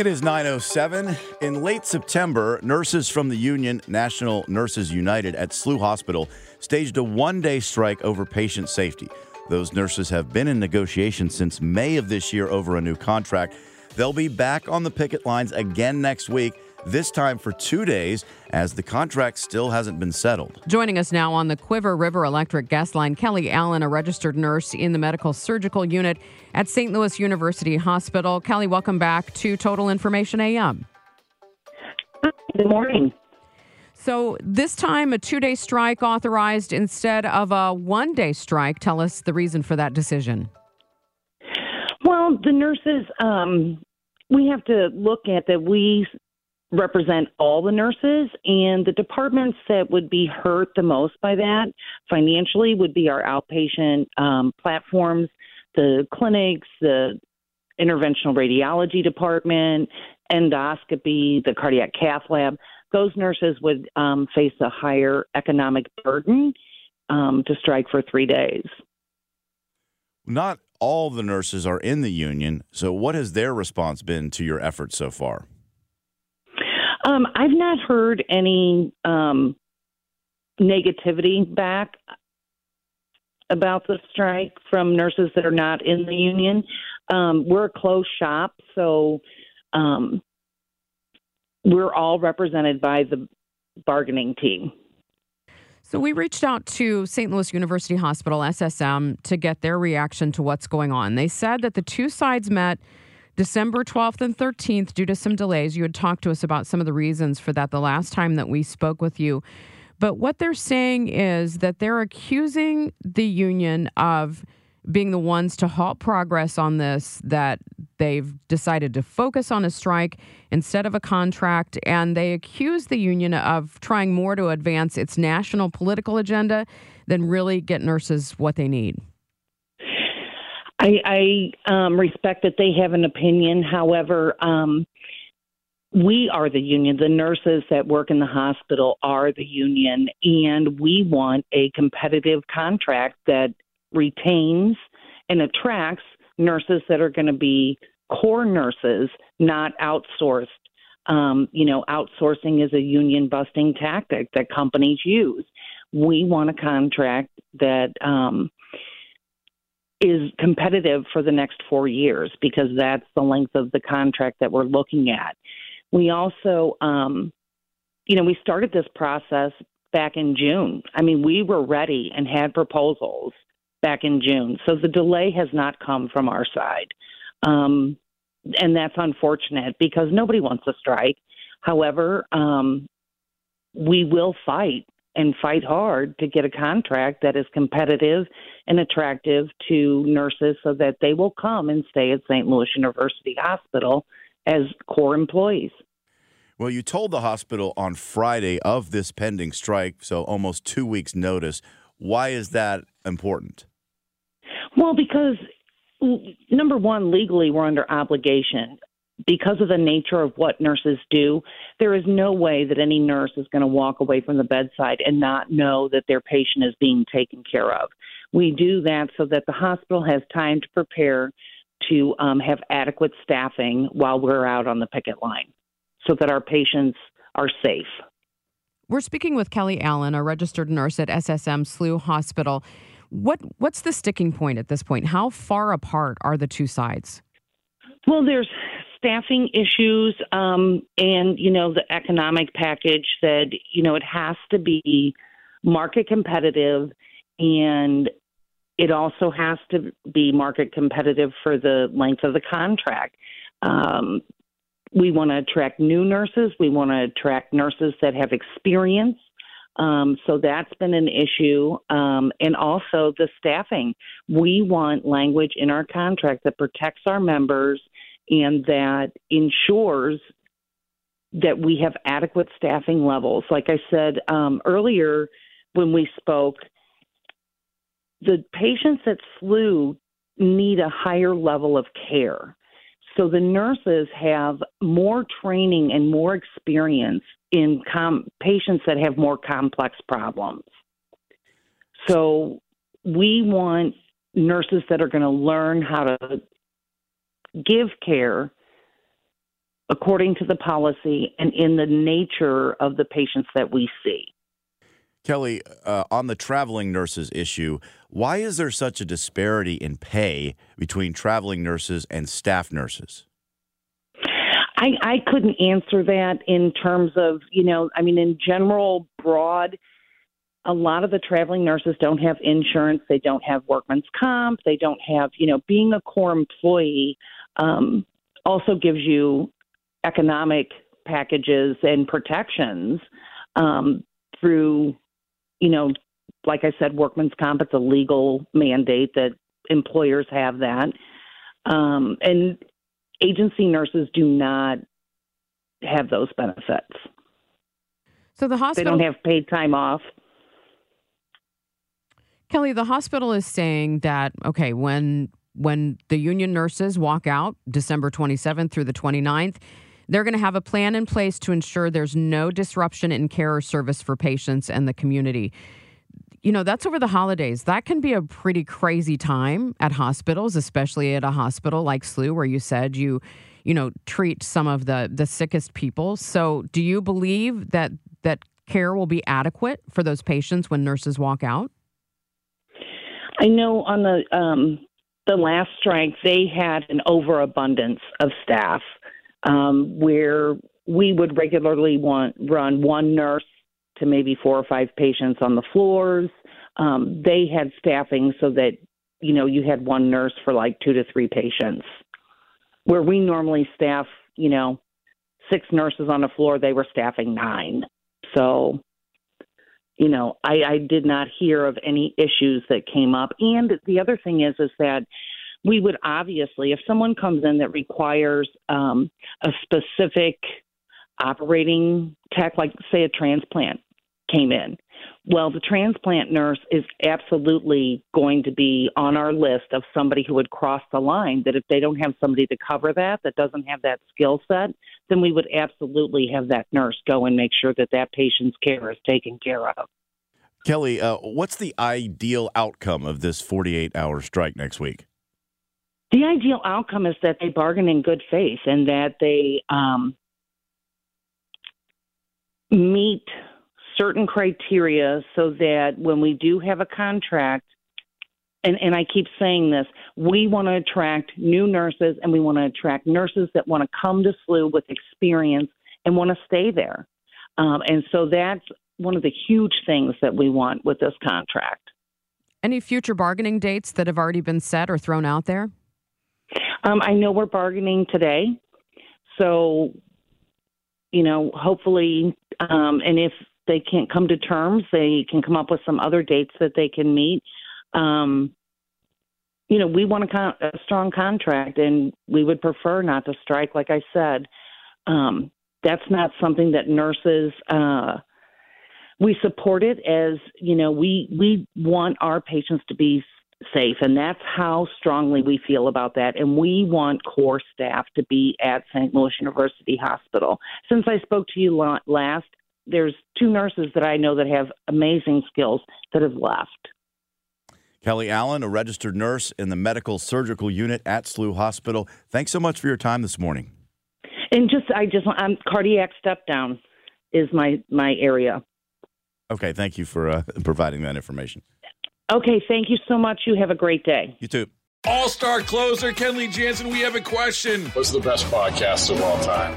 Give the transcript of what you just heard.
It is 907. In late September, nurses from the union National Nurses United at SLU Hospital staged a one day strike over patient safety. Those nurses have been in negotiations since May of this year over a new contract. They'll be back on the picket lines again next week this time for two days, as the contract still hasn't been settled. Joining us now on the Cuivre River Electric Guest Line, Kellie Allen, a registered nurse in the medical surgical unit at St. Louis University Hospital. Kellie, welcome back to Total Information AM. Good morning. So, this time a two day strike authorized instead of a one day strike. Tell us the reason for that decision. Well, the nurses, um, we have to look at that we represent all the nurses and the departments that would be hurt the most by that financially would be our outpatient um, platforms the clinics the interventional radiology department endoscopy the cardiac cath lab. Those nurses would um, face a higher economic burden um, to strike for three days. Not all the nurses are in the union so what has their response been to your efforts so far um, I've not heard any um, negativity back about the strike from nurses that are not in the union. Um, we're a closed shop, so um, we're all represented by the bargaining team. So we reached out to St. Louis University Hospital, SSM, to get their reaction to what's going on. They said that the two sides met December 12th and 13th, due to some delays, you had talked to us about some of the reasons for that the last time that we spoke with you. But what they're saying is that they're accusing the union of being the ones to halt progress on this, that they've decided to focus on a strike instead of a contract. And they accuse the union of trying more to advance its national political agenda than really get nurses what they need. I, I um, respect that they have an opinion. However, um, we are the union. The nurses that work in the hospital are the union, and we want a competitive contract that retains and attracts nurses that are going to be core nurses, not outsourced. Um, you know, outsourcing is a union busting tactic that companies use. We want a contract that um, is competitive for the next four years because that's the length of the contract that we're looking at. We also, um, you know, we started this process back in June. I mean, we were ready and had proposals back in June. So the delay has not come from our side. Um, and that's unfortunate because nobody wants a strike. However, um, we will fight and fight hard to get a contract that is competitive and attractive to nurses so that they will come and stay at St. Louis University Hospital as core employees. Well, you told the hospital on Friday of this pending strike, so almost two weeks' notice. Why is that important? Well, because number one, legally, we're under obligation because of the nature of what nurses do, there is no way that any nurse is going to walk away from the bedside and not know that their patient is being taken care of. We do that so that the hospital has time to prepare to um, have adequate staffing while we're out on the picket line so that our patients are safe. We're speaking with Kellie Allen, a registered nurse at SSM SLU Hospital. What what's the sticking point at this point? How far apart are the two sides? Well, there's staffing issues um, and you know the economic package said you know it has to be market competitive and it also has to be market competitive for the length of the contract um, we want to attract new nurses we want to attract nurses that have experience Um, so that's been an issue. Um, and also the staffing. We want language in our contract that protects our members and that ensures that we have adequate staffing levels. Like I said um, earlier when we spoke, the patients that SLU need a higher level of care. So the nurses have more training and more experience in com- patients that have more complex problems. So we want nurses that are going to learn how to give care according to the policy and in the nature of the patients that we see. Kellie, uh, on the traveling nurses issue, why is there such a disparity in pay between traveling nurses and staff nurses? I, I couldn't answer that in terms of, you know, I mean, in general, broad, a lot of the traveling nurses don't have insurance. They don't have workman's comp. They don't have, you know, being a core employee um, also gives you economic packages and protections um, through, you know, like I said, workman's comp. It's a legal mandate that employers have that. Um, and agency nurses do not have those benefits. So the hospital they don't have paid time off. Kellie, the hospital is saying that okay, when when the union nurses walk out December 27th through the 29th, they're going to have a plan in place to ensure there's no disruption in care or service for patients and the community. You know, that's over the holidays. That can be a pretty crazy time at hospitals, especially at a hospital like SLU where you said you, you know, treat some of the the sickest people. So, do you believe that that care will be adequate for those patients when nurses walk out? I know on the um, the last strike, they had an overabundance of staff um, where we would regularly want run one nurse to maybe four or five patients on the floors. Um, they had staffing so that you know you had one nurse for like two to three patients, where we normally staff you know six nurses on the floor. They were staffing nine, so you know I, I did not hear of any issues that came up. And the other thing is is that we would obviously, if someone comes in that requires um, a specific operating tech, like say a transplant, came in. Well, the transplant nurse is absolutely going to be on our list of somebody who would cross the line. That if they don't have somebody to cover that, that doesn't have that skill set, then we would absolutely have that nurse go and make sure that that patient's care is taken care of. Kellie, uh, what's the ideal outcome of this 48 hour strike next week? The ideal outcome is that they bargain in good faith and that they um, meet certain criteria so that when we do have a contract, and, and I keep saying this, we want to attract new nurses and we want to attract nurses that want to come to SLU with experience and want to stay there. Um, and so that's one of the huge things that we want with this contract. Any future bargaining dates that have already been set or thrown out there? Um, I know we're bargaining today. So, you know, hopefully, um, and if they can't come to terms, they can come up with some other dates that they can meet. Um, you know, we want a, con- a, strong contract, and we would prefer not to strike. Like I said, um, that's not something that nurses. Uh, we support it as you know. We we want our patients to be safe, and that's how strongly we feel about that. And we want core staff to be at St. Louis University Hospital. Since I spoke to you last, there's two nurses that I know that have amazing skills that have left. Kellie Allen, a registered nurse in the medical surgical unit at SLU Hospital. Thanks so much for your time this morning. And just, I just, I'm cardiac step down is my my area. Okay, thank you for uh, providing that information. Okay, thank you so much. You have a great day. You too. All star closer Kenley Jansen, we have a question. What's the best podcast of all time?